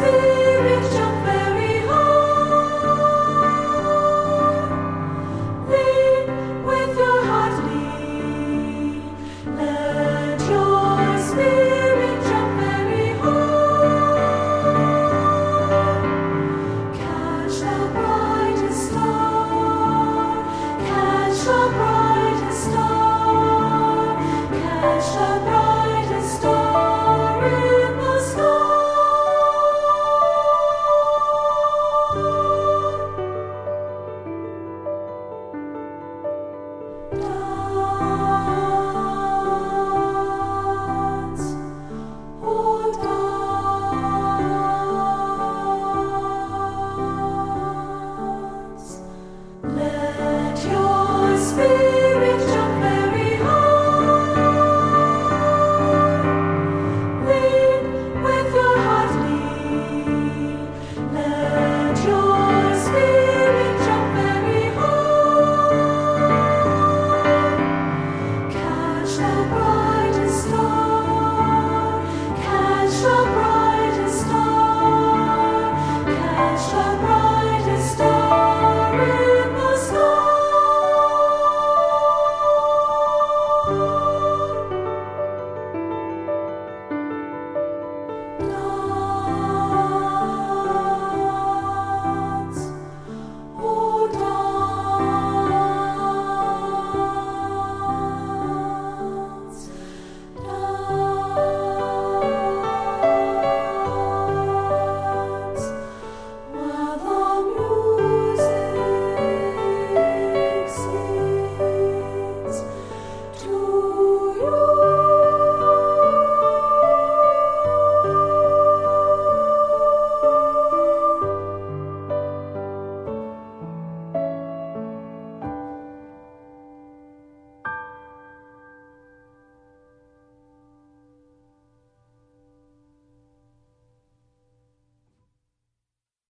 see.